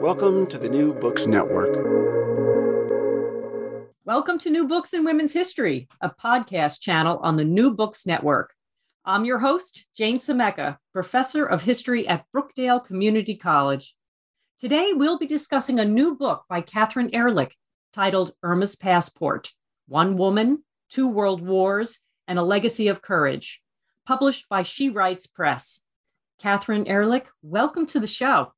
Welcome to the New Books Network. Welcome to New Books in Women's History, a podcast channel on the New Books Network. I'm your host, Jane Sameka, professor of history at Brookdale Community College. Today, we'll be discussing a new book by Catherine Ehrlich titled Irma's Passport One Woman, Two World Wars, and a Legacy of Courage, published by She Writes Press. Catherine Ehrlich, welcome to the show.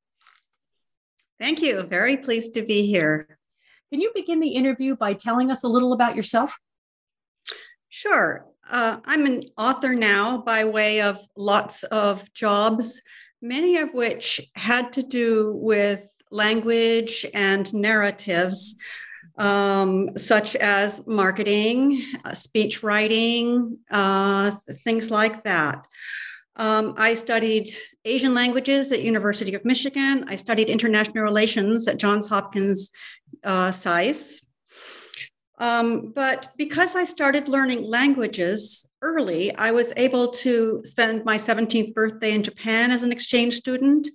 Thank you. Very pleased to be here. Can you begin the interview by telling us a little about yourself? Sure. Uh, I'm an author now by way of lots of jobs, many of which had to do with language and narratives, um, such as marketing, uh, speech writing, uh, things like that. Um, I studied Asian languages at University of Michigan. I studied international relations at Johns Hopkins uh, SAIS. Um, but because I started learning languages early, I was able to spend my 17th birthday in Japan as an exchange student,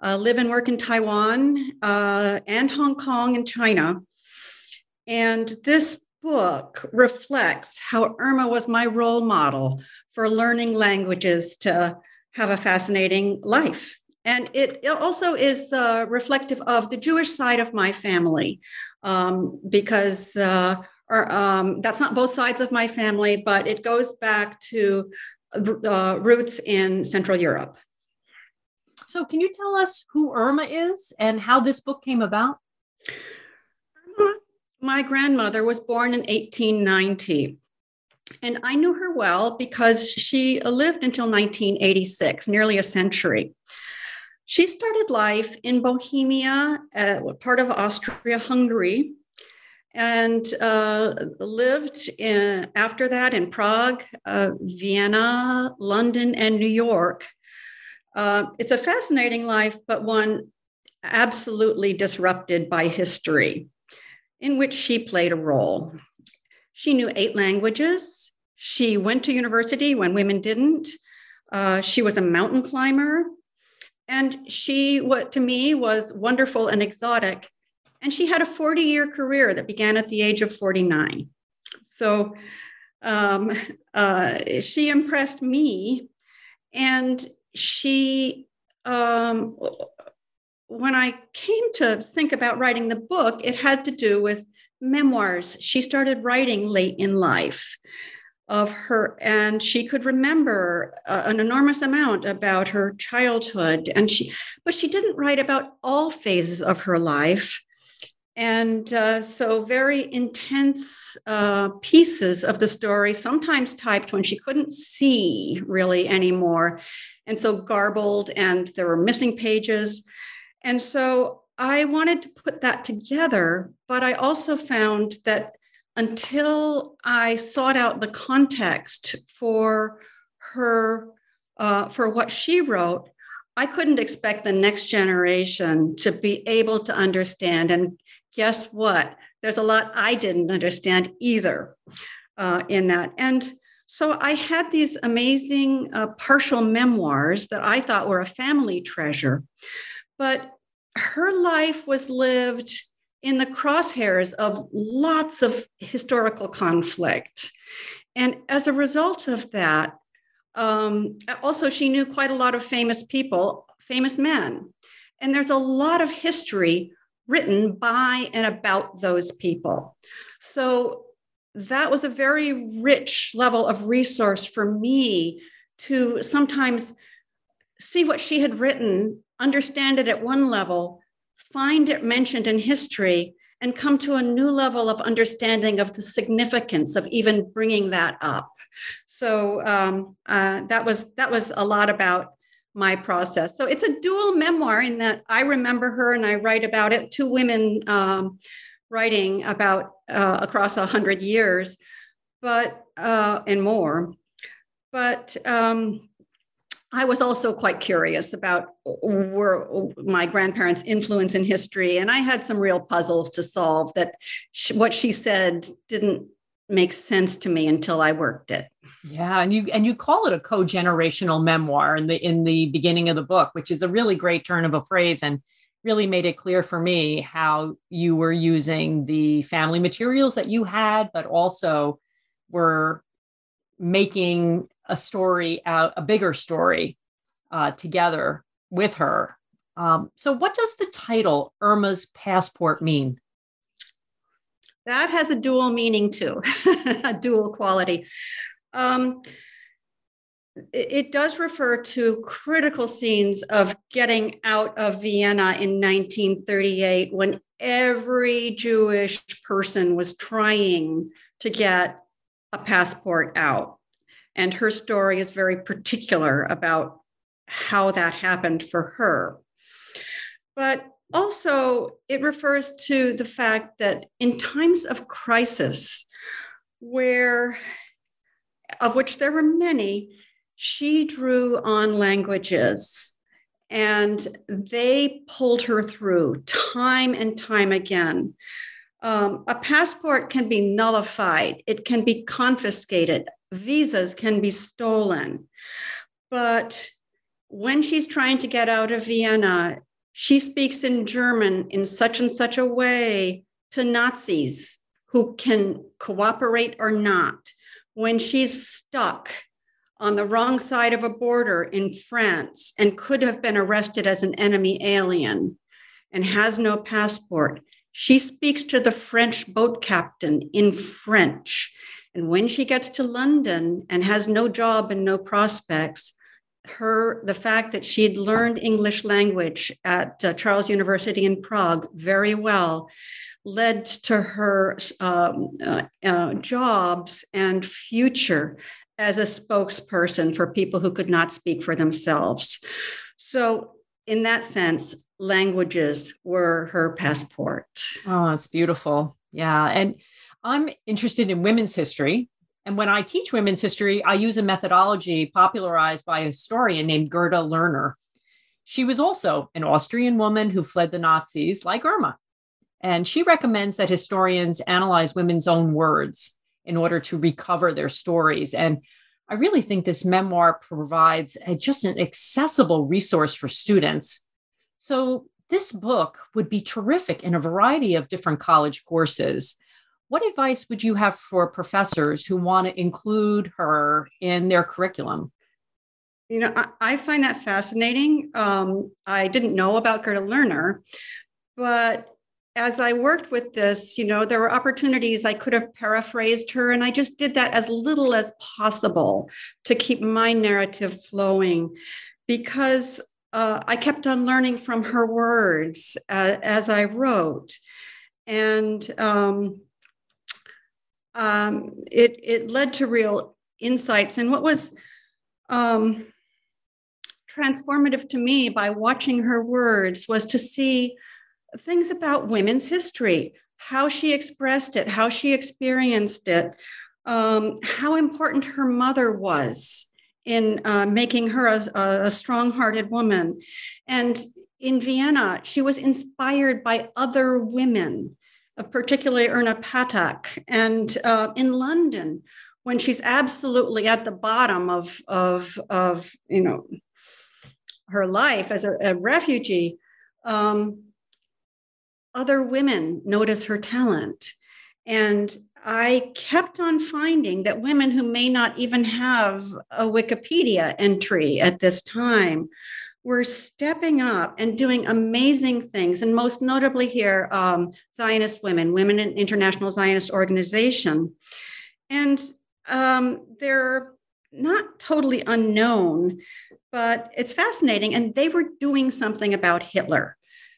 uh, live and work in Taiwan uh, and Hong Kong and China. And this book reflects how Irma was my role model for learning languages to have a fascinating life. And it, also is uh, reflective of the Jewish side of my family, um, because uh, or, um, that's not both sides of my family, but it goes back to uh, roots in Central Europe. So, can you tell us who Irma is and how this book came about? My grandmother was born in 1890. And I knew her well because she lived until 1986, nearly a century. She started life in Bohemia, uh, part of Austria Hungary, and uh, lived in, after that in Prague, uh, Vienna, London, and New York. Uh, it's a fascinating life, but one absolutely disrupted by history, in which she played a role. She knew eight languages. She went to university when women didn't. Uh, she was a mountain climber. And she, what to me was wonderful and exotic. And she had a 40 year career that began at the age of 49. So um, uh, she impressed me. And she, um, when I came to think about writing the book, it had to do with memoirs. She started writing late in life of her and she could remember uh, an enormous amount about her childhood and she but she didn't write about all phases of her life and uh, so very intense uh, pieces of the story sometimes typed when she couldn't see really anymore and so garbled and there were missing pages and so i wanted to put that together but i also found that until I sought out the context for her, uh, for what she wrote, I couldn't expect the next generation to be able to understand. And guess what? There's a lot I didn't understand either uh, in that. And so I had these amazing uh, partial memoirs that I thought were a family treasure. But her life was lived in the crosshairs of lots of historical conflict. And as a result of that, um, also she knew quite a lot of famous people, famous men. And there's a lot of history written by and about those people. So that was a very rich level of resource for me to sometimes see what she had written, understand it at one level, find it mentioned in history, and come to a new level of understanding of the significance of even bringing that up. So um, uh, that was that was a lot about my process. So it's a dual memoir in that I remember her and I write about it. Two women um, writing about uh, across a hundred years, but uh, and more. But um, I was also quite curious about uh, were uh, my grandparents' influence in history, and I had some real puzzles to solve. That she, what she said didn't make sense to me until I worked it. Yeah, and you and you call it a co-generational memoir in the in the beginning of the book, which is a really great turn of a phrase and really made it clear for me how you were using the family materials that you had, but also were making a story out, a bigger story uh, together with her. Um, so, what does the title Irma's Passport mean? That has a dual meaning too, a dual quality. Um, it does refer to critical scenes of getting out of Vienna in 1938 when every Jewish person was trying to get a passport out. And her story is very particular about how that happened for her. But also, it refers to the fact that in times of crisis, where of which there were many, she drew on languages and they pulled her through time and time again. Um, a passport can be nullified, it can be confiscated, visas can be stolen. But when she's trying to get out of Vienna, she speaks in German in such and such a way to Nazis who can cooperate or not when she's stuck on the wrong side of a border in France and could have been arrested as an enemy alien and has no passport, she speaks to the French boat captain in French. And when she gets to London and has no job and no prospects, her the fact that she'd learned English language at uh, Charles University in Prague very well led to her um, uh, uh, jobs and future as a spokesperson for people who could not speak for themselves. So, in that sense, languages were her passport. Oh, that's beautiful. Yeah. And I'm interested in women's history. And when I teach women's history, I use a methodology popularized by a historian named Gerda Lerner. She was also an Austrian woman who fled the Nazis, like Irma. And she recommends that historians analyze women's own words in order to recover their stories. And I really think this memoir provides a, just an accessible resource for students. So, this book would be terrific in a variety of different college courses. What advice would you have for professors who want to include her in their curriculum? You know, I, I find that fascinating. Um, I didn't know about Gerda Lerner, but as I worked with this, you know, there were opportunities I could have paraphrased her, and I just did that as little as possible to keep my narrative flowing because uh, I kept on learning from her words uh, as I wrote. And um, um, it, it led to real insights. And what was um, transformative to me by watching her words was to see things about women's history, how she expressed it, how she experienced it, um, how important her mother was in uh, making her a, a strong hearted woman. And in Vienna, she was inspired by other women, particularly Erna Patak. And uh, in London, when she's absolutely at the bottom of, of, of you know, her life as a, a refugee, um, other women notice her talent. And I kept on finding that women who may not even have a Wikipedia entry at this time were stepping up and doing amazing things. And most notably here, um, Zionist women, Women in International Zionist Organization. And um, they're not totally unknown, but it's fascinating. And they were doing something about Hitler.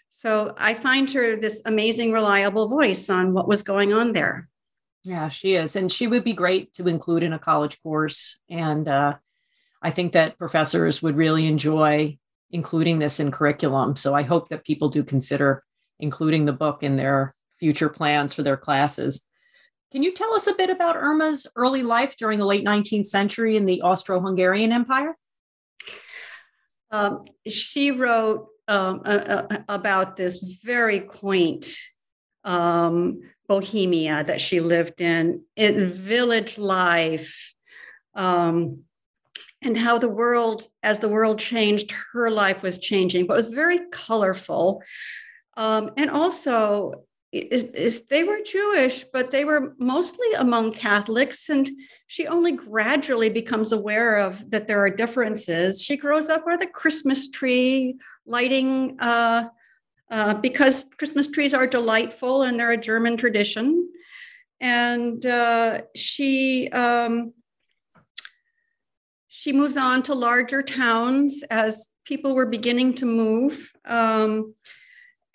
So I find her this amazing, reliable voice on what was going on there. Yeah, she is. And she would be great to include in a college course. And uh, I think that professors would really enjoy including this in curriculum. So I hope that people do consider including the book in their future plans for their classes. Can you tell us a bit about Irma's early life during the late 19th century in the Austro Hungarian Empire? Um, she wrote um, about this very quaint um, Bohemia that she lived in, in village life, um, and how the world, as the world changed, her life was changing, but it was very colorful. Um, and also, is, is they were Jewish, but they were mostly among Catholics, and she only gradually becomes aware of that there are differences. She grows up with a Christmas tree, lighting uh, uh, because Christmas trees are delightful and they're a German tradition. And uh, she um, she moves on to larger towns as people were beginning to move. Um,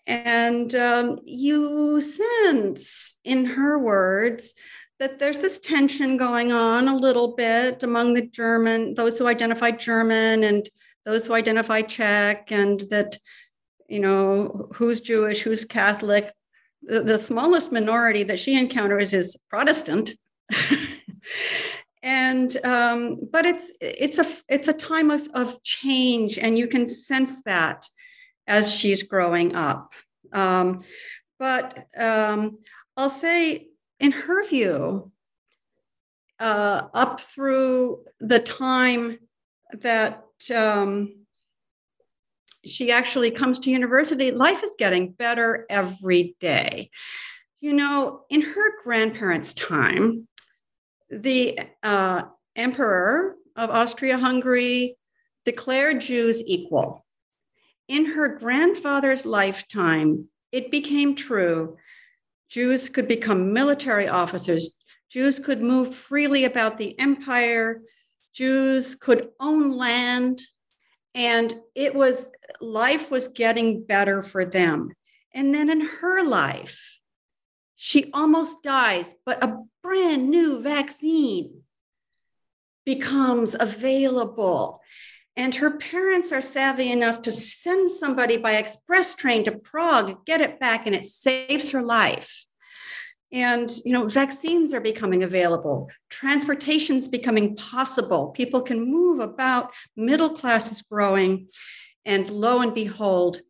and um, you sense in her words that there's this tension going on a little bit among the German, those who identify German and those who identify Czech, and that you know, who's Jewish, who's Catholic. The, the smallest minority that she encounters is Protestant. and um, but it's it's a it's a time of, of change and you can sense that as she's growing up um, but um, i'll say in her view uh, up through the time that um, she actually comes to university, life is getting better every day. You know, in her grandparents' time, the uh, emperor of Austria Hungary declared Jews equal. In her grandfather's lifetime, it became true. Jews could become military officers, Jews could move freely about the empire, Jews could own land, and it was life was getting better for them. And then in her life, she almost dies, but a brand new vaccine becomes available. And her parents are savvy enough to send somebody by express train to Prague, get it back, and it saves her life. And you know, vaccines are becoming available, transportation's becoming possible. People can move about, middle class is growing. And lo and behold,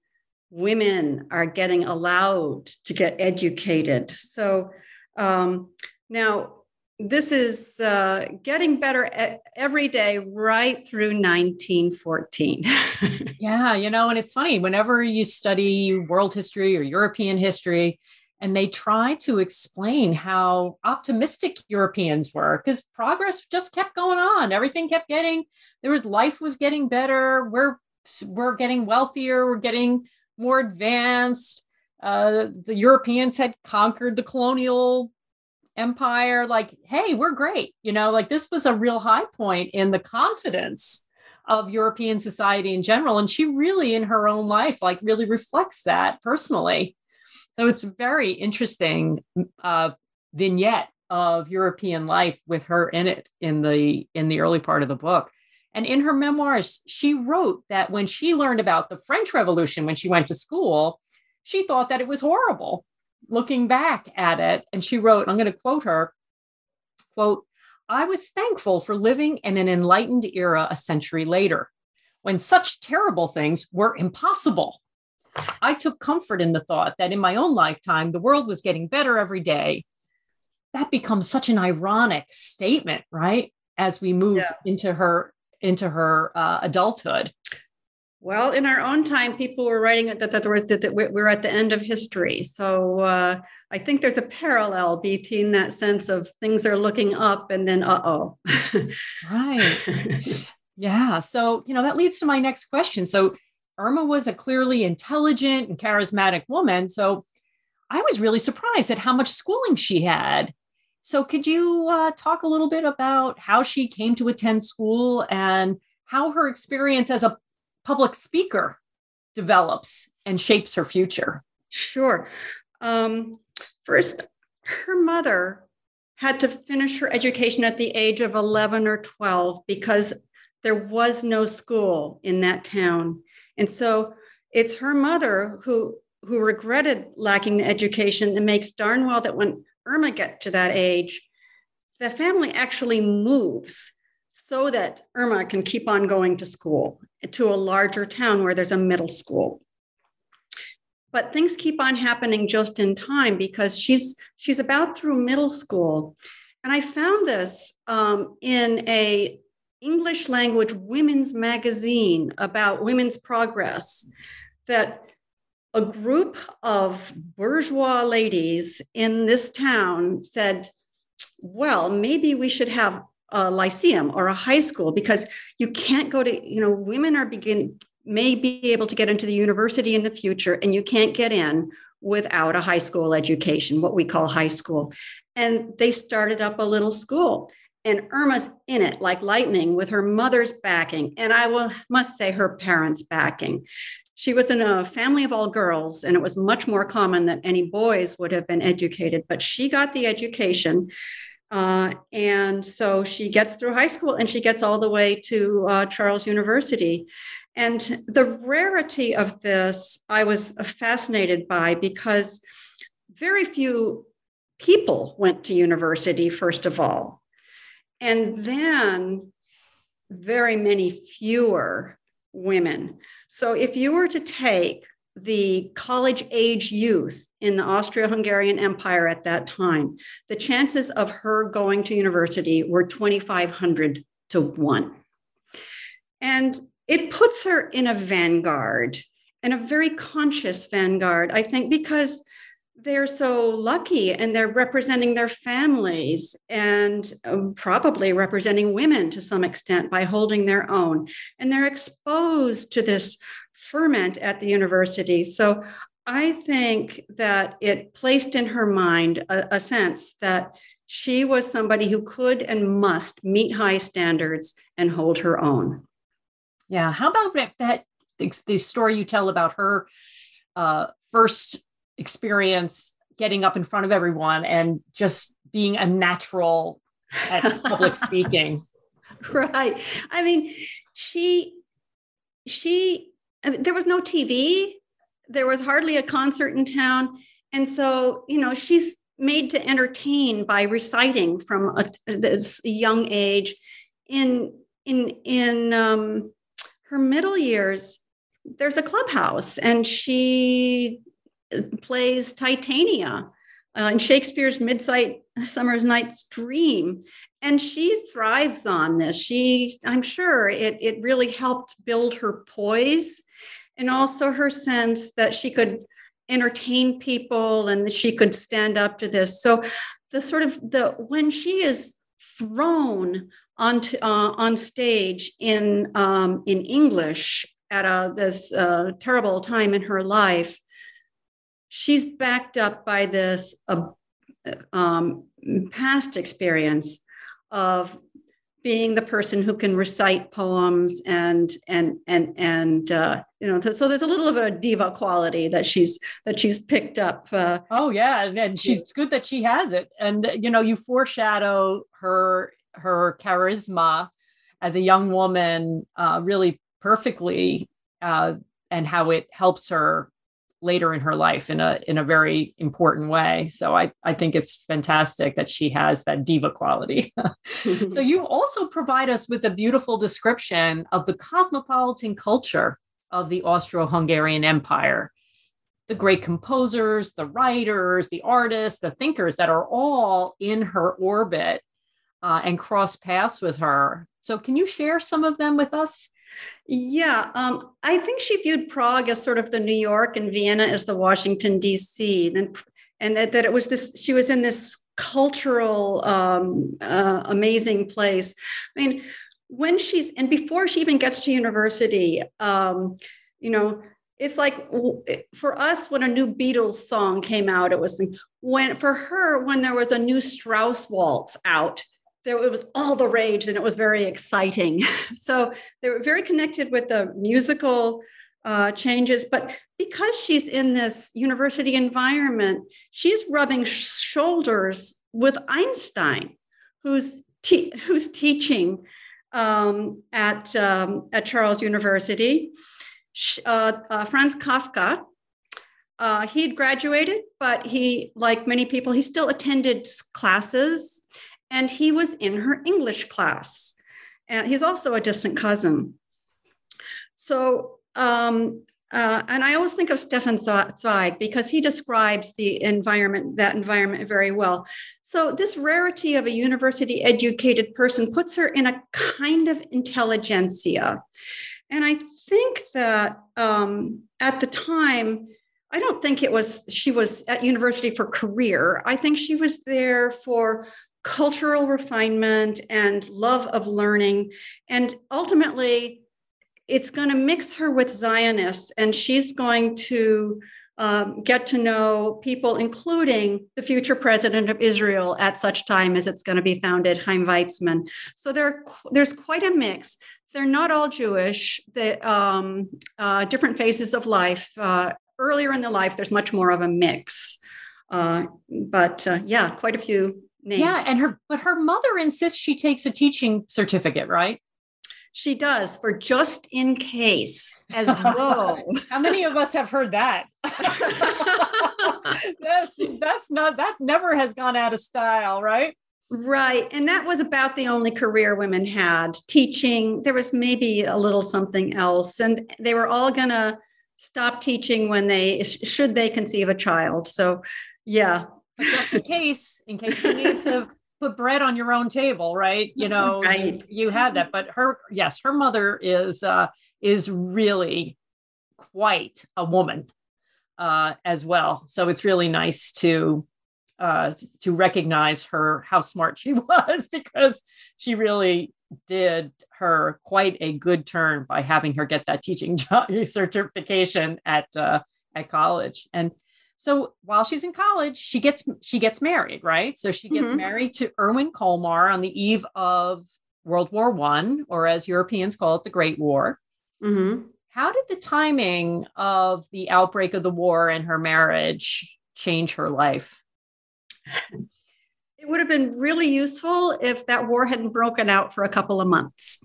women are getting allowed to get educated. So um, now this is uh, getting better every day right through 1914. yeah, you know, and it's funny, whenever you study world history or European history, and they try to explain how optimistic Europeans were because progress just kept going on. Everything kept getting there was life was getting better. We're we're getting wealthier. We're getting more advanced. Uh, the Europeans had conquered the colonial empire. Like, hey, we're great. You know, like this was a real high point in the confidence of European society in general. And she really, in her own life, like really reflects that personally. So it's a very interesting uh, vignette of European life with her in it in the in the early part of the book. And in her memoirs, she wrote that when she learned about the French Revolution when she went to school, she thought that it was horrible. Looking back at it, and she wrote, I'm going to quote her, quote, I was thankful for living in an enlightened era a century later, when such terrible things were impossible. I took comfort in the thought that in my own lifetime, the world was getting better every day. That becomes such an ironic statement, right? As we move yeah. into her into her uh, adulthood. Well, in our own time, people were writing that, that, that, that, that we're at the end of history. So uh, I think there's a parallel between that sense of things are looking up and then, uh oh. right. Yeah. So, you know, that leads to my next question. So, Irma was a clearly intelligent and charismatic woman. So I was really surprised at how much schooling she had. So, could you uh, talk a little bit about how she came to attend school and how her experience as a public speaker develops and shapes her future? Sure. Um, first, her mother had to finish her education at the age of 11 or 12 because there was no school in that town. And so it's her mother who who regretted lacking the education and makes darn well that when Irma gets to that age, the family actually moves so that Irma can keep on going to school to a larger town where there's a middle school. But things keep on happening just in time because she's she's about through middle school, and I found this um, in a English language women's magazine about women's progress that a group of bourgeois ladies in this town said, well, maybe we should have a lyceum or a high school because you can't go to, you know, women are begin may be able to get into the university in the future and you can't get in without a high school education, what we call high school. And they started up a little school and Irma's in it like lightning with her mother's backing, and I will must say her parents' backing. She was in a family of all girls, and it was much more common that any boys would have been educated, but she got the education. Uh, and so she gets through high school and she gets all the way to uh, Charles University. And the rarity of this, I was fascinated by because very few people went to university, first of all. And then very many fewer women. So if you were to take the college age youth in the Austro Hungarian Empire at that time, the chances of her going to university were 2,500 to 1. And it puts her in a vanguard and a very conscious vanguard, I think, because they're so lucky and they're representing their families and um, probably representing women to some extent by holding their own. And they're exposed to this ferment at the university. So I think that it placed in her mind a, a sense that she was somebody who could and must meet high standards and hold her own. Yeah. How about that? The story you tell about her uh, first experience getting up in front of everyone and just being a natural at public speaking. Right. I mean, she, she, I mean, there was no TV. There was hardly a concert in town. And so, you know, she's made to entertain by reciting from a, this young age. In in in um, her middle years, there's a clubhouse, and she plays Titania uh, in Shakespeare's Midsummer's Night's Dream. And she thrives on this. She, I'm sure it, it really helped build her poise and also her sense that she could entertain people and that she could stand up to this. So the sort of the when she is thrown onto uh, on stage in um, in English at a, this uh, terrible time in her life, she's backed up by this uh, um, past experience of being the person who can recite poems and and and and uh, you know so there's a little of a diva quality that she's that she's picked up uh, oh yeah and she's good that she has it. And you know you foreshadow her her charisma as a young woman uh, really perfectly uh, and how it helps her later in her life in a in a very important way. So I I think it's fantastic that she has that diva quality. so you also provide us with a beautiful description of the cosmopolitan culture of the Austro-Hungarian Empire. The great composers, the writers, the artists, the thinkers that are all in her orbit uh, and cross paths with her. So, can you share some of them with us? Yeah, um, I think she viewed Prague as sort of the New York and Vienna as the Washington D.C. Then, and that, that it was this. She was in this cultural, um, uh, amazing place. I mean, when she's and before she even gets to university, um, you know, it's like for us when a new Beatles song came out, it was when for her when there was a new Strauss waltz out, there it was all the rage and it was very exciting. so they were very connected with the musical uh, changes, but because she's in this university environment, she's rubbing shoulders with Einstein, who's te- who's teaching um, at um, at Charles University uh, uh, Franz Kafka. Uh, he'd graduated, but he, like many people, he still attended classes and he was in her English class. And he's also a distant cousin. So, um, uh, and I always think of Stefan Zweig because he describes the environment, that environment very well. So, this rarity of a university educated person puts her in a kind of intelligentsia. And I think that um, at the time, I don't think it was she was at university for career. I think she was there for cultural refinement and love of learning. And ultimately, it's going to mix her with Zionists, and she's going to um, get to know people, including the future president of Israel at such time as it's going to be founded, Chaim Weizmann. So there, there's quite a mix they're not all Jewish. The um, uh, different phases of life. Uh, earlier in the life, there's much more of a mix. Uh, but uh, yeah, quite a few names. Yeah, and her but her mother insists she takes a teaching certificate, right? She does for just in case, as though. How many of us have heard that? that's that's not that never has gone out of style, right? Right. And that was about the only career women had teaching. There was maybe a little something else. And they were all going to stop teaching when they, should they conceive a child. So, yeah. But just in case, in case you need to put bread on your own table, right? You know, right. You, you had that. But her, yes, her mother is, uh, is really quite a woman uh, as well. So it's really nice to uh, to recognize her how smart she was because she really did her quite a good turn by having her get that teaching job certification at uh, at college and so while she's in college she gets she gets married right so she gets mm-hmm. married to erwin kolmar on the eve of world war one or as europeans call it the great war mm-hmm. how did the timing of the outbreak of the war and her marriage change her life it would have been really useful if that war hadn't broken out for a couple of months.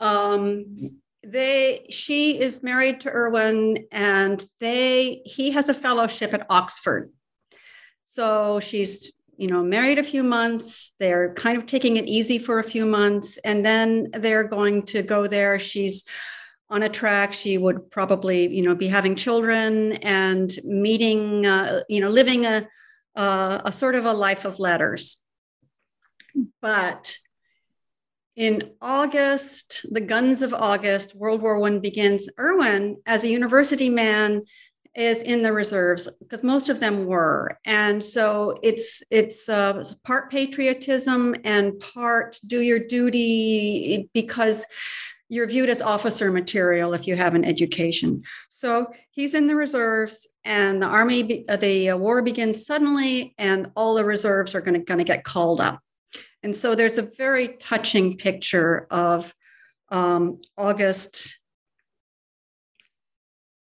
Um, they she is married to Erwin and they he has a fellowship at Oxford. So she's you know married a few months they're kind of taking it easy for a few months and then they're going to go there she's on a track she would probably you know be having children and meeting uh, you know living a uh, a sort of a life of letters. But in August, the guns of August, World War One begins. Erwin, as a university man, is in the reserves because most of them were, and so it's it's uh, part patriotism and part do your duty because you're viewed as officer material if you have an education. So he's in the reserves, and the army, uh, the uh, war begins suddenly, and all the reserves are going to get called up. And so there's a very touching picture of um, August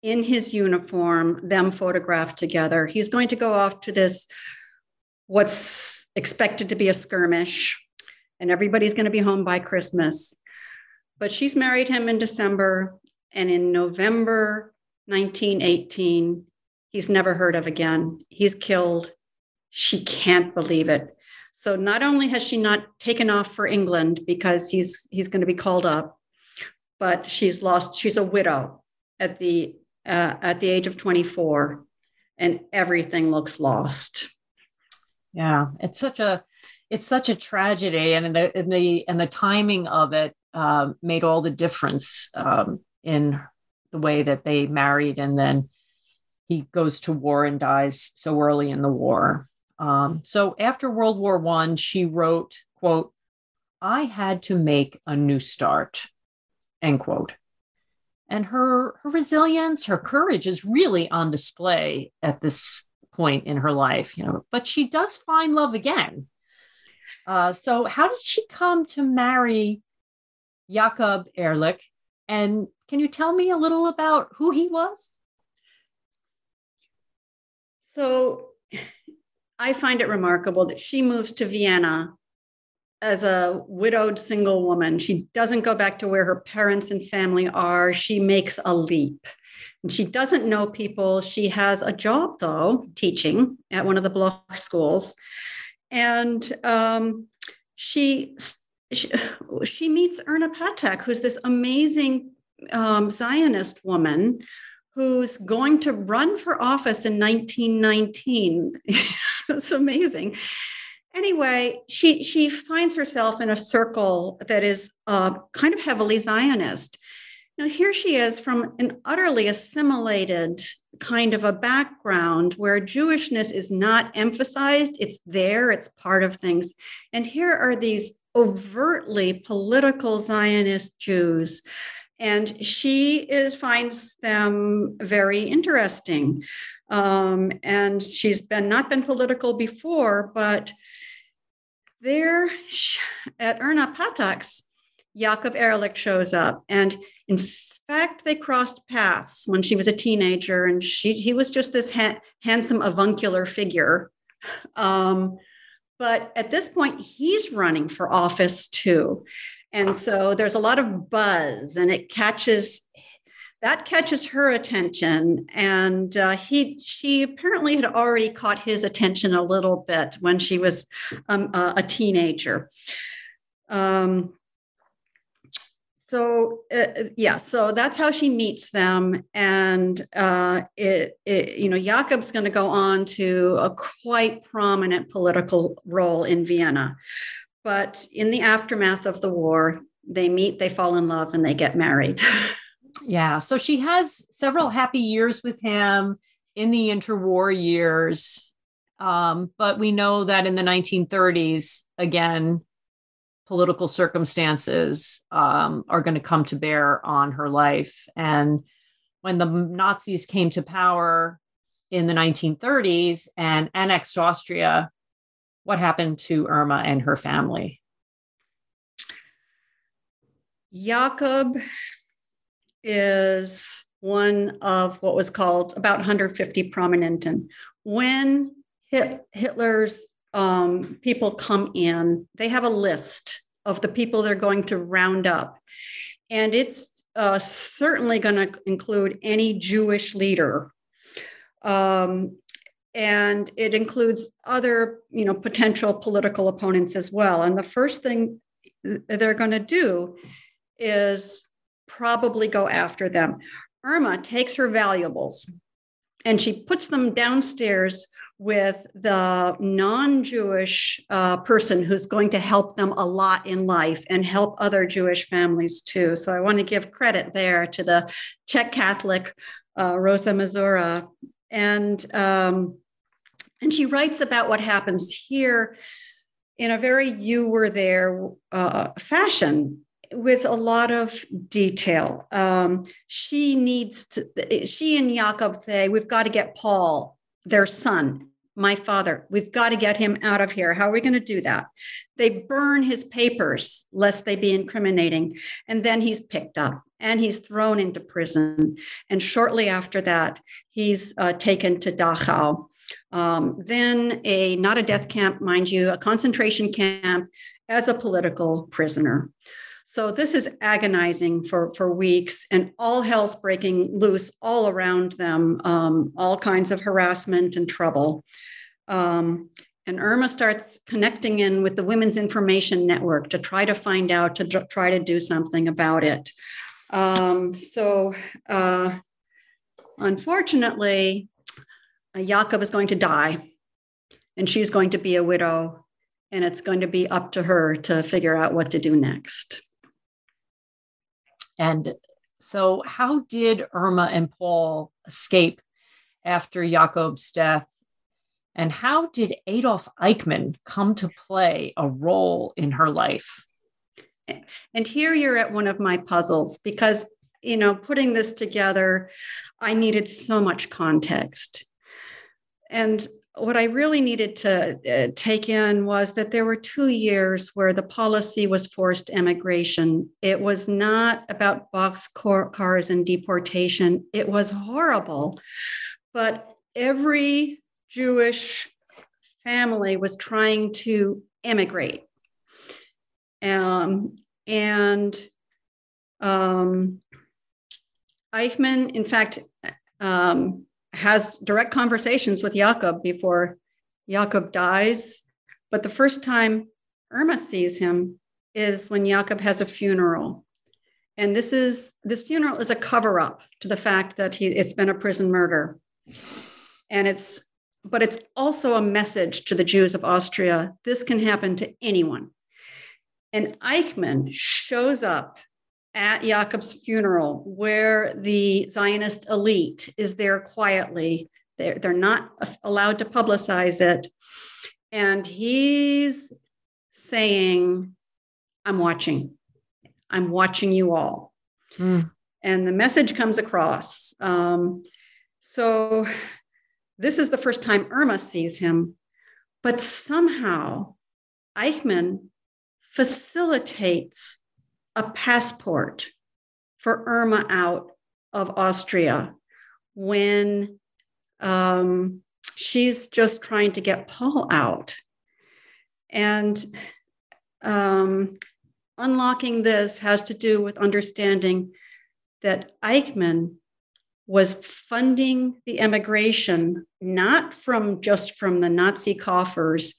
in his uniform, them photographed together. He's going to go off to this, what's expected to be a skirmish, and everybody's going to be home by Christmas. But she's married him in December, and in November 1918, he's never heard of again. He's killed. She can't believe it. So not only has she not taken off for England because he's he's going to be called up, but she's lost. She's a widow at the uh, at the age of 24, and everything looks lost. Yeah, it's such a it's such a tragedy, and the and the and the timing of it um, made all the difference um, in the way that they married. And then he goes to war and dies so early in the war. Um, so after World War One, she wrote, "quote I had to make a new start." End quote. and her her resilience, her courage is really on display at this point in her life, you know. But she does find love again. Uh, so, how did she come to marry Jakob Ehrlich? And can you tell me a little about who he was? So, I find it remarkable that she moves to Vienna as a widowed single woman. She doesn't go back to where her parents and family are. She makes a leap. And she doesn't know people. She has a job, though, teaching at one of the Bloch schools. And um, she, she, she meets Erna Patak, who's this amazing um, Zionist woman who's going to run for office in 1919. it's amazing anyway, she she finds herself in a circle that is uh, kind of heavily Zionist. Now here she is from an utterly assimilated kind of a background where Jewishness is not emphasized. It's there. It's part of things. And here are these overtly political Zionist Jews and she is finds them very interesting um, and she's been not been political before but there at Erna Patak's, Jakob Ehrlich shows up. And in fact, they crossed paths when she was a teenager, and she, he was just this ha- handsome avuncular figure. Um, but at this point, he's running for office too. And so there's a lot of buzz, and it catches that catches her attention. And uh, he she apparently had already caught his attention a little bit when she was um, uh, a teenager. Um, so uh, yeah so that's how she meets them. And uh, it, it, you know jakob's going to go on to a quite prominent political role in vienna. But in the aftermath of the war they meet they fall in love and they get married Yeah. So she has several happy years with him in the interwar years. Um, but we know that in the 1930s, again, political circumstances um, are going to come to bear on her life. And when the Nazis came to power in the 1930s and annexed Austria, what happened to Irma and her family? Jakob is one of what was called about 150 Prominenten. When Hitler's um, people come in, they have a list of the people they're going to round up. And it's uh, certainly going to include any Jewish leader. Um, and it includes other, you know, potential political opponents as well. And the first thing they're going to do is probably go after them. Irma takes her valuables and she puts them downstairs with the non Jewish uh, person who's going to help them a lot in life and help other Jewish families too. So I want to give credit there to the Czech Catholic uh, Rosa Mazura. And, um, and she writes about what happens here in a very you were there uh, fashion with a lot of detail. Um, she needs to, she and Jakob say, we've got to get Paul, their son, my father, we've got to get him out of here. How are we going to do that? They burn his papers lest they be incriminating. And then he's picked up and he's thrown into prison. And shortly after that, he's uh, taken to Dachau. Um, then a not a death camp, mind you, a concentration camp as a political prisoner. So this is agonizing for, for weeks, and all hell's breaking loose all around them, um, all kinds of harassment and trouble. Um, and Irma starts connecting in with the Women's Information Network to try to find out, to try to do something about it. Um, so, uh, unfortunately, uh, Jakob is going to die, and she's going to be a widow, and it's going to be up to her to figure out what to do next. And so, how did Irma and Paul escape after Jakob's death? And how did Adolf Eichmann come to play a role in her life? And here you're at one of my puzzles because you know, putting this together, I needed so much context. And what I really needed to uh, take in was that there were two years where the policy was forced immigration. It was not about box cars and deportation, it was horrible. But every Jewish family was trying to immigrate. Um, and um, Eichmann, in fact, um, has direct conversations with Jakob before Jakob dies. But the first time Irma sees him is when Jakob has a funeral. And this is this funeral is a cover up to the fact that he, it's been a prison murder. And it's but it's also a message to the Jews of Austria. This can happen to anyone. And Eichmann shows up at Jakob's funeral, where the Zionist elite is there quietly. They're, they're not allowed to publicize it. And he's saying, I'm watching. I'm watching you all. Mm. And the message comes across. Um, so this is the first time Irma sees him, but somehow Eichmann facilitates a passport for Irma out of Austria when um, she's just trying to get Paul out. And um, unlocking this has to do with understanding that Eichmann was funding the emigration not from just from the Nazi coffers.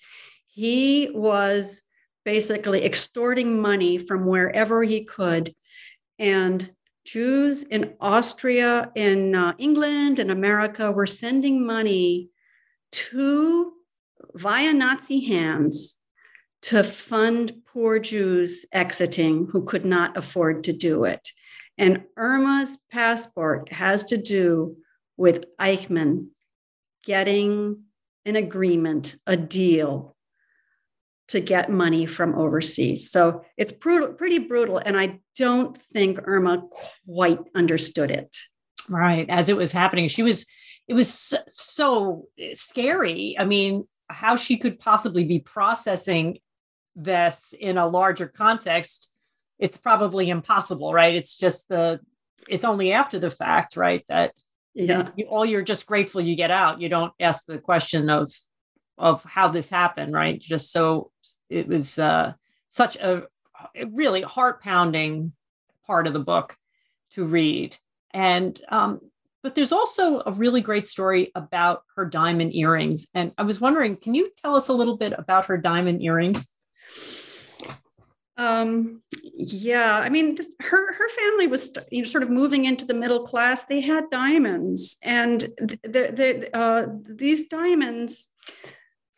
He was basically extorting money from wherever he could. And Jews in Austria, in uh, England, in America were sending money to via Nazi hands to fund poor Jews exiting who could not afford to do it. And Irma's passport has to do with Eichmann getting an agreement, a deal to get money from overseas. So it's brutal, pretty brutal. And I don't think Irma quite understood it. Right. As it was happening, she was, it was so, so scary. I mean, how she could possibly be processing this in a larger context, it's probably impossible, right? It's just the, it's only after the fact, right? That yeah, you, all you're just grateful you get out. You don't ask the question of of how this happened, right? Just so it was uh, such a really heart pounding part of the book to read. And, um, but there's also a really great story about her diamond earrings. And I was wondering, can you tell us a little bit about her diamond earrings? Um, yeah, I mean, her her family was you know sort of moving into the middle class. They had diamonds, and the, the, uh, these diamonds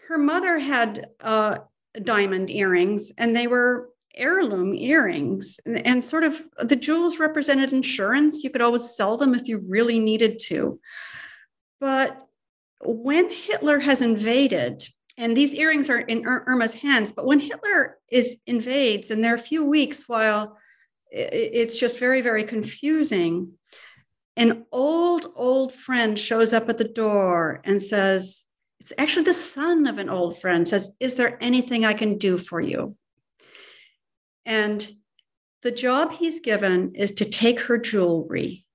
her mother had uh, diamond earrings and they were heirloom earrings and, and, sort of the jewels represented insurance. You could always sell them if you really needed to. But when hitler has invaded and these earrings are in irma's hands but when hitler is invades and there are a few weeks while it's just very very confusing an old old friend shows up at the door and says it's actually the son of an old friend says, Is there anything I can do for you? And the job he's given is to take her jewelry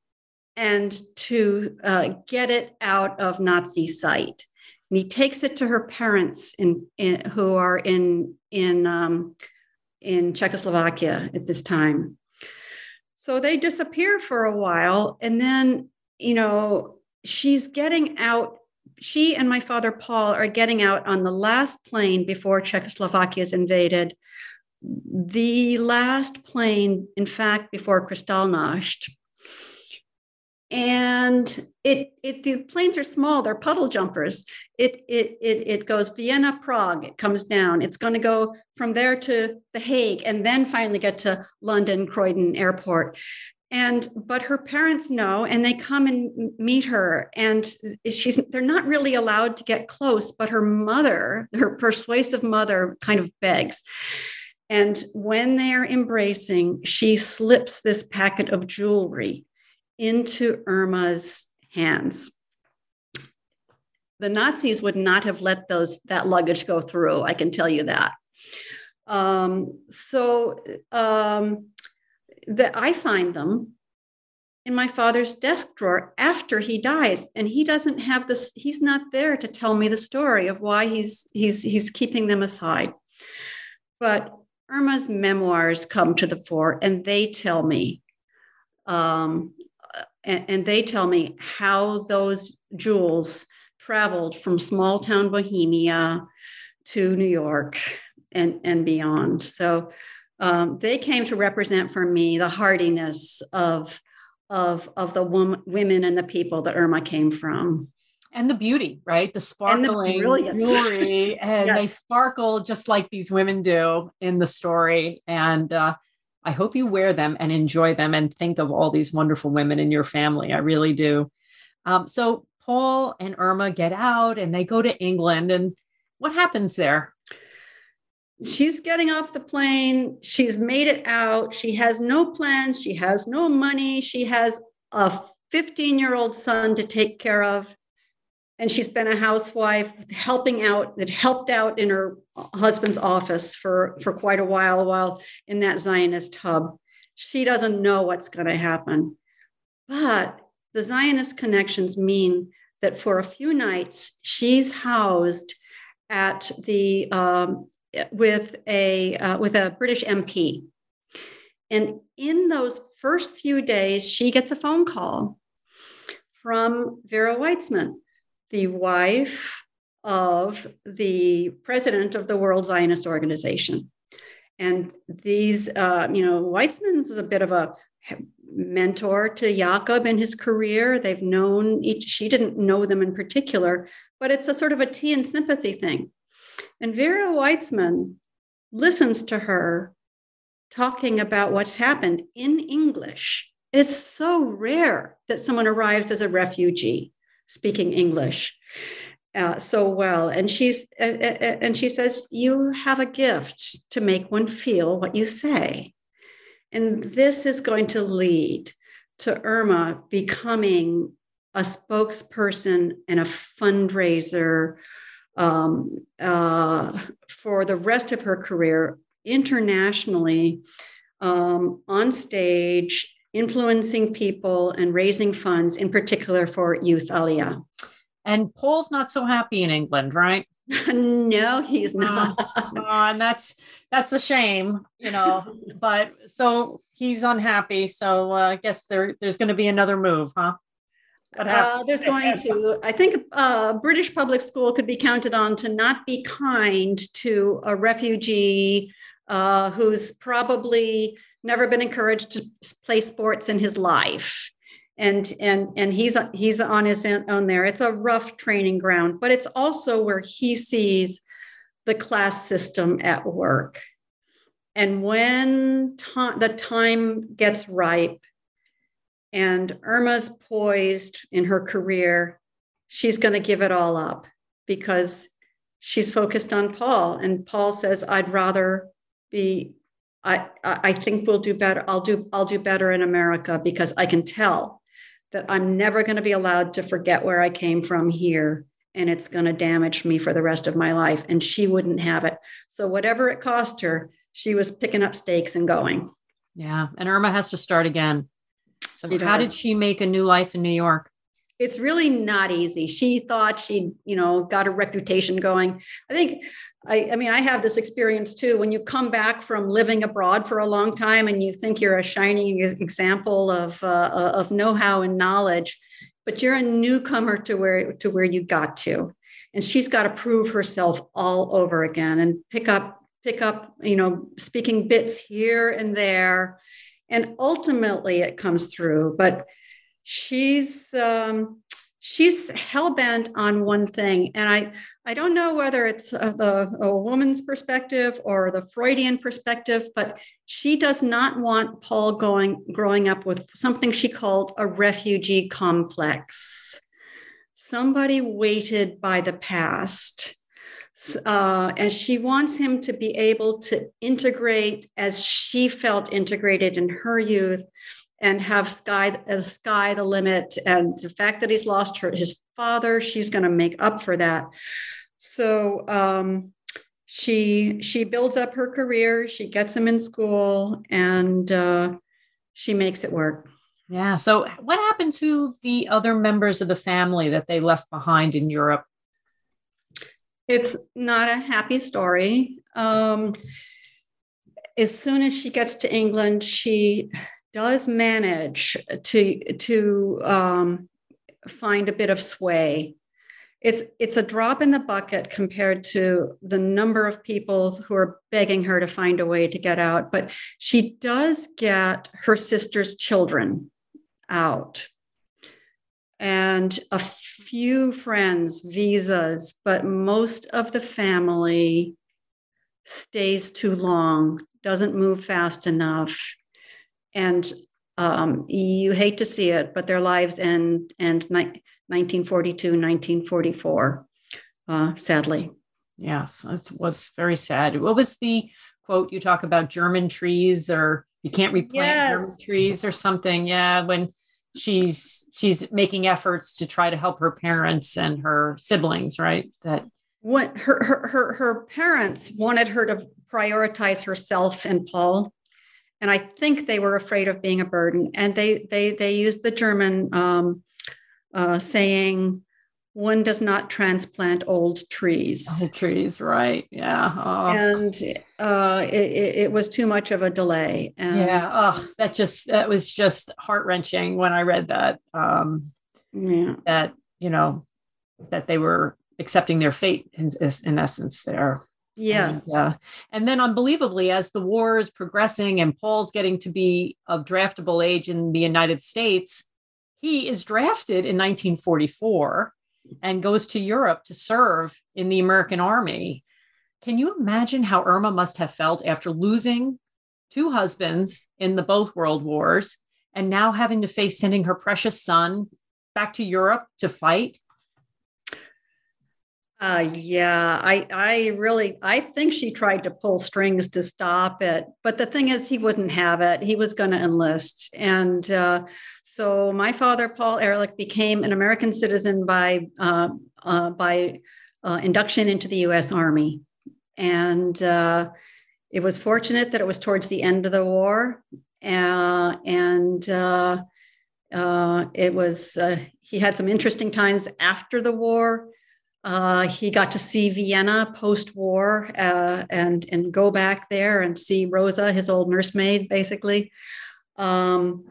and to uh, get it out of Nazi sight. And he takes it to her parents in, in who are in in um, in Czechoslovakia at this time. So they disappear for a while, and then you know she's getting out she and my father Paul are getting out on the last plane before Czechoslovakia is invaded. The last plane, in fact, before Kristallnacht. And it, it the planes are small, they're puddle jumpers. It, it, it, it goes Vienna, Prague, it comes down. It's going to go from there to The Hague and then finally get to London, Croydon Airport and but her parents know and they come and meet her and she's they're not really allowed to get close but her mother her persuasive mother kind of begs And when they're embracing, she slips this packet of jewelry into Irma's hands. The Nazis would not have let those that luggage go through. I can tell you that. Um, so um, that I find them in my father's desk drawer after he dies. And he doesn't have this he's not there to tell me the story of why he's he's he's keeping them aside. But irma's memoirs come to the fore and they tell me um, and, and they tell me how those jewels traveled from small town bohemia to new york and and beyond. So um, they came to represent for me the hardiness of of of the wom- women and the people that Irma came from. And the beauty, right? The sparkling and the jewelry, and yes. they sparkle just like these women do in the story. And uh, I hope you wear them and enjoy them and think of all these wonderful women in your family. I really do. Um, so Paul and Irma get out and they go to England. And what happens there? She's getting off the plane. She's made it out. She has no plans. She has no money. She has a 15 year old son to take care of. And she's been a housewife helping out, that helped out in her husband's office for, for quite a while, while in that Zionist hub. She doesn't know what's going to happen. But the Zionist connections mean that for a few nights, she's housed at the um, with a uh, with a British MP. And in those first few days, she gets a phone call from Vera Weizmann, the wife of the president of the World Zionist Organization. And these, uh, you know, Weizmann was a bit of a mentor to Jakob in his career. They've known each, she didn't know them in particular, but it's a sort of a tea and sympathy thing. And Vera Weizmann listens to her talking about what's happened in English. It's so rare that someone arrives as a refugee speaking English uh, so well. And she's uh, uh, and she says, "You have a gift to make one feel what you say." And this is going to lead to Irma becoming a spokesperson and a fundraiser um, uh, for the rest of her career internationally um, on stage, influencing people and raising funds, in particular for youth Aliyah. And Paul's not so happy in England, right? no, he's not. Uh, and that's that's a shame, you know. but so he's unhappy. So uh, I guess there there's going to be another move, huh? Uh, there's going to, I think, uh, British public school could be counted on to not be kind to a refugee uh, who's probably never been encouraged to play sports in his life. And, and, and he's, he's on his own there. It's a rough training ground, but it's also where he sees the class system at work. And when ta- the time gets ripe, and Irma's poised in her career. She's going to give it all up because she's focused on Paul. And Paul says, I'd rather be, I, I think we'll do better. I'll do, I'll do better in America because I can tell that I'm never going to be allowed to forget where I came from here. And it's going to damage me for the rest of my life. And she wouldn't have it. So, whatever it cost her, she was picking up stakes and going. Yeah. And Irma has to start again. So she how does. did she make a new life in New York? It's really not easy. She thought she, you know, got a reputation going. I think I, I mean, I have this experience too. When you come back from living abroad for a long time and you think you're a shining example of uh, of know-how and knowledge, but you're a newcomer to where to where you got to, and she's got to prove herself all over again and pick up pick up, you know, speaking bits here and there and ultimately it comes through but she's um, she's hell-bent on one thing. And i i don't know whether it's uh, the a woman's perspective or the freudian perspective but she does not want paul going growing up with something she called a refugee complex. Somebody weighted by the past uh, and she wants him to be able to integrate as she felt integrated in her youth and have sky uh, sky the limit and the fact that he's lost her his father she's going to make up for that. So um, she she builds up her career she gets him in school and uh, she makes it work. Yeah so what happened to the other members of the family that they left behind in europe it's not a happy story um, as soon as she gets to england she does manage to to um, find a bit of sway. It's it's a drop in the bucket compared to the number of people who are begging her to find a way to get out. But she does get her sister's children out and a few friends visas but most of the family stays too long doesn't move fast enough and um, you hate to see it, but their lives end end 1942, 1944, uh, sadly. Yes, it was very sad. What was the quote you talk about German trees or you can't replant yes. German trees or something? Yeah, when she's she's making efforts to try to help her parents and her siblings, right? That what her her her, her parents wanted her to prioritize herself and Paul and I think they were afraid of being a burden. And they they they used the German um, uh, saying, "One does not transplant old trees." Old trees, right? Yeah. Oh. And uh, it, it, was too much of a delay. And yeah. Oh, that just that was just heart wrenching when I read that. Um, yeah. That you know that they were accepting their fate in, in essence there. Yes. And, uh, and, then, unbelievably, as the war is progressing and Paul's getting to be of draftable age in the United States, he is drafted in 1944 and goes to Europe to serve in the American Army. Can you imagine how Irma must have felt after losing two husbands in the both world wars and now having to face sending her precious son back to Europe to fight? Uh, yeah, I, I really, I think she tried to pull strings to stop it, but the thing is, he wouldn't have it. He was going to enlist, and uh, so my father, Paul Ehrlich, became an American citizen by uh, uh by uh, induction into the U.S. Army, and uh, it was fortunate that it was towards the end of the war, and it was he had some interesting times after the war uh, he got to see Vienna post war uh, and, and go back there and see Rosa, his old nursemaid, basically. Um,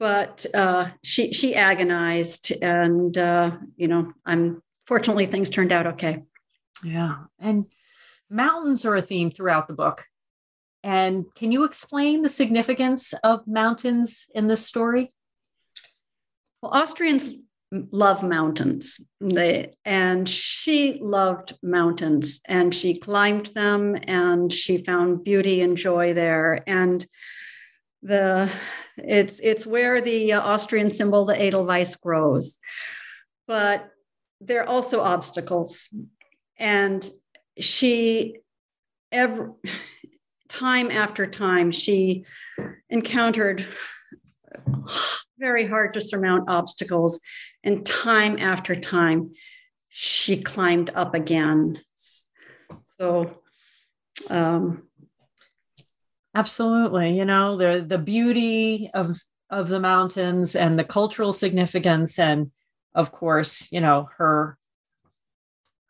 but uh, she, she agonized, and, uh, you know, I'm fortunately things turned out okay. Yeah. And mountains are a theme throughout the book. And can you explain the significance of mountains in this story? Well, Austrians love mountains. They, and she loved mountains and she climbed them and she found beauty and joy there. And the it's it's where the uh, Austrian symbol, the Edelweiss, grows. But there are also obstacles. And she every time after time she encountered very hard to surmount obstacles and time after time, she climbed up again. So, um, absolutely, you know, the the beauty of of the mountains and the cultural significance, and of course, you know, her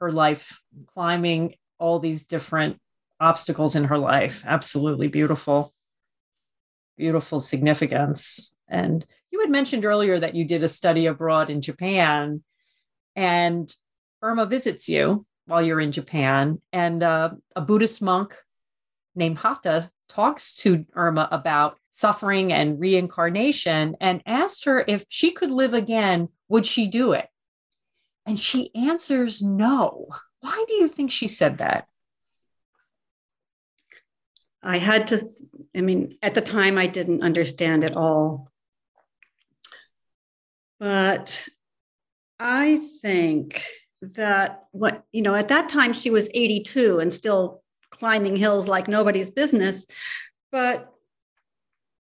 her life climbing all these different obstacles in her life. Absolutely beautiful, beautiful significance. And you had mentioned earlier that you did a study abroad in Japan, and Irma visits you while you're in Japan, and uh, a Buddhist monk named Hata talks to Irma about suffering and reincarnation and asked her if she could live again, would she do it? And she answers no. Why do you think she said that? I had to, I mean, at the time I didn't understand it all. But I think that what you know at that time she was 82 and still climbing hills like nobody's business. But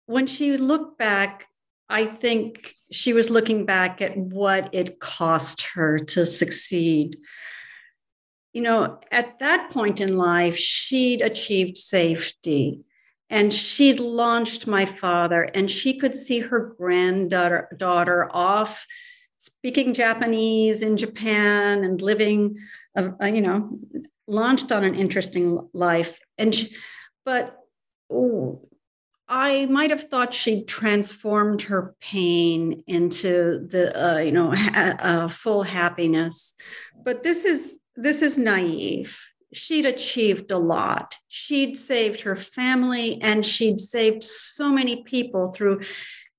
when she looked back i think she was looking back at what it cost her to succeed. You know at that point in life she'd achieved safety and she'd launched my father and she could see her granddaughter daughter off speaking Japanese in Japan and living, a, a, you know, launched on an interesting life. And she, but oh, I might have thought she'd transformed her pain into the, uh, you know, ha- uh, full happiness. But this is this is naive. She'd achieved a lot. She'd saved her family and she'd saved so many people through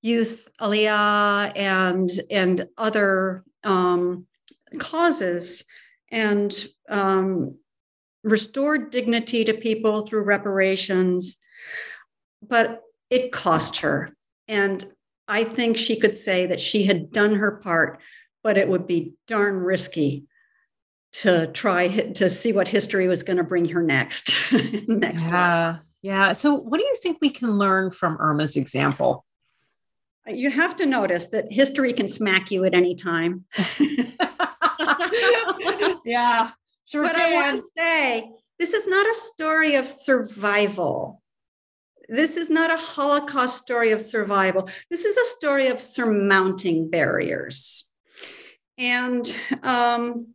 youth aliyah and and other um, causes and um, restored dignity to people through reparations but it cost her and i think she could say that she had done her part but it would be darn risky to try to see what history was going to bring her next next yeah yeah so what do you think we can learn from irma's example you have to notice that history can smack you at any time. yeah, sure. But can. I want to say this is not a story of survival. This is not a Holocaust story of survival. This is a story of surmounting barriers. And um,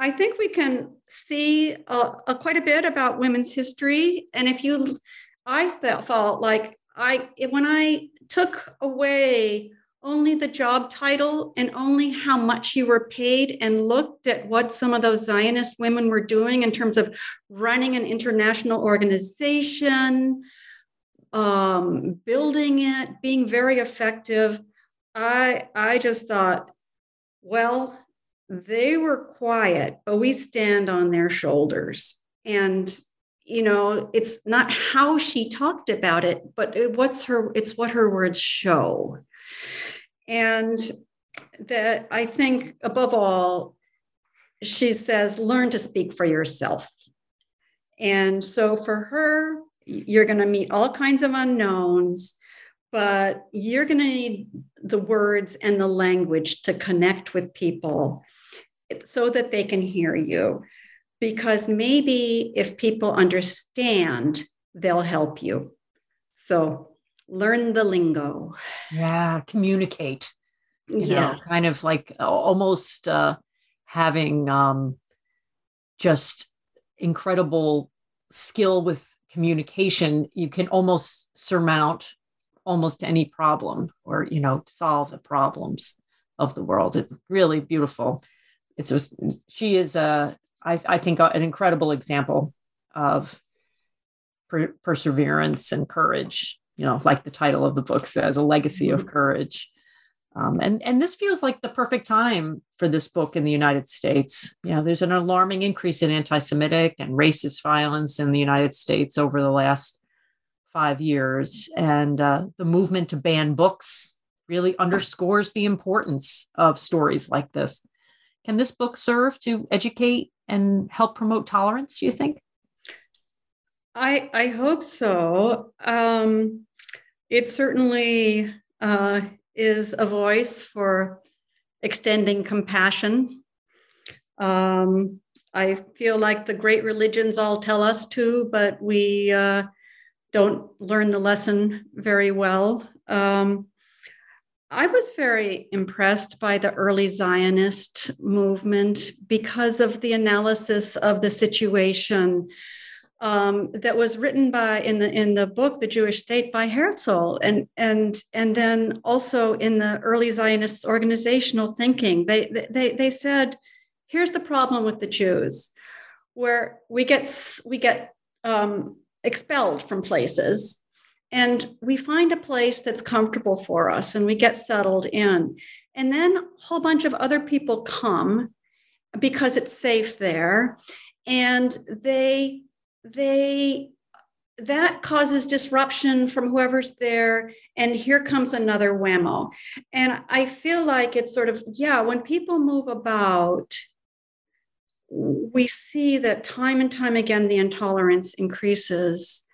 I think we can see quite a bit about women's history. And if you, I felt, felt like I, when I took away only the job title and only how much you were paid and looked at what some of those Zionist women were doing in terms of running an international organization, um, building it, being very effective. I, I just thought, well, they were quiet, but we stand on their shoulders. And you know it's not how she talked about it but what's her it's what her words show. And that i think above all she says learn to speak for yourself. And so for her you're going to meet all kinds of unknowns but you're going to need the words and the language to connect with people so that they can hear you because maybe if people understand, they'll help you. So learn the lingo. Yeah, communicate. Yeah, kind of like almost uh, having um, just incredible skill with communication. You can almost surmount almost any problem or you know solve the problems of the world. It's really beautiful. It's just she is a I, I think, an incredible example of per- perseverance and courage. You know, like the title of the book says, a legacy mm-hmm. of courage. Um, and and this feels like the perfect time for this book in the United States. You know, there's an alarming increase in anti-Semitic and racist violence in the United States over the last five years, and uh, the movement to ban books really underscores the importance of stories like this. Can this book serve to educate and help promote tolerance, do you think? I, I hope so. Um, it certainly uh, is a voice for extending compassion. Um, I feel like the great religions all tell us to, but we uh, don't learn the lesson very well. Um, I was very impressed by the early Zionist movement because of the analysis of the situation um, that was written by in the in the book The Jewish State by Herzl, and and and then also in the early Zionist organizational thinking. They they they said, here's the problem with the Jews, where we get we get um, expelled from places and we find a place that's comfortable for us and we get settled in. And then a whole bunch of other people come because it's safe there. And they they that causes disruption from whoever's there. And here comes another whammo. And i feel like it's sort of yeah when people move about we see that time and time again the intolerance increases.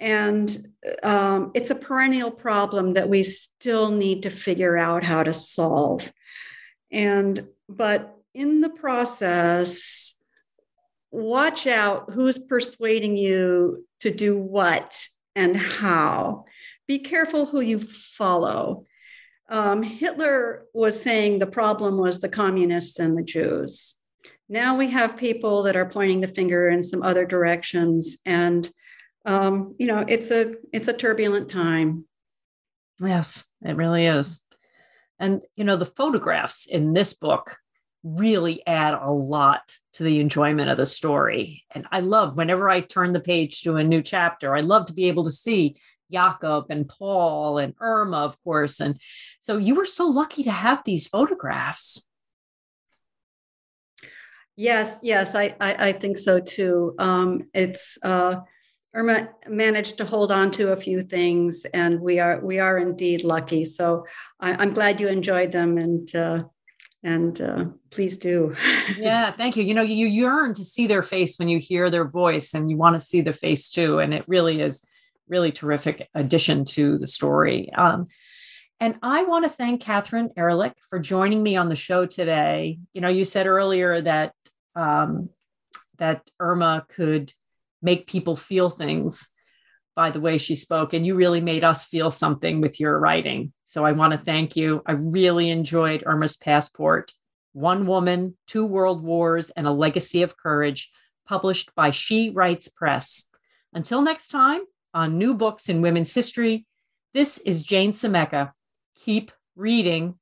And um, it's a perennial problem that we still need to figure out how to solve. And, but in the process, watch out who's persuading you to do what and how. Be careful who you follow. Um, Hitler was saying the problem was the communists and the Jews. Now we have people that are pointing the finger in some other directions, and um, you know it's a it's a turbulent time. Yes, it really is. And you know the photographs in this book really add a lot to the enjoyment of the story. And I love whenever I turn the page to a new chapter, I love to be able to see Jakob and Paul and Irma, of course. And so you were so lucky to have these photographs. Yes, yes, I, I, I think so too. Um, it's uh, Irma managed to hold on to a few things, and we are we are indeed lucky. So I, am glad you enjoyed them, and uh, and uh, please do. yeah, thank you. You know, you yearn to see their face when you hear their voice, and you want to see the face too. And it really is really terrific addition to the story. Um, and I want to thank Catherine Ehrlich for joining me on the show today. You know, you said earlier that um, that Irma could make people feel things by the way she spoke, and you really made us feel something with your writing. So I want to thank you. I really enjoyed Irma's Passport, One Woman, Two World Wars, and a Legacy of Courage, published by She Writes Press. Until next time, on New Books in Women's History, this is Jane Semeka. Keep reading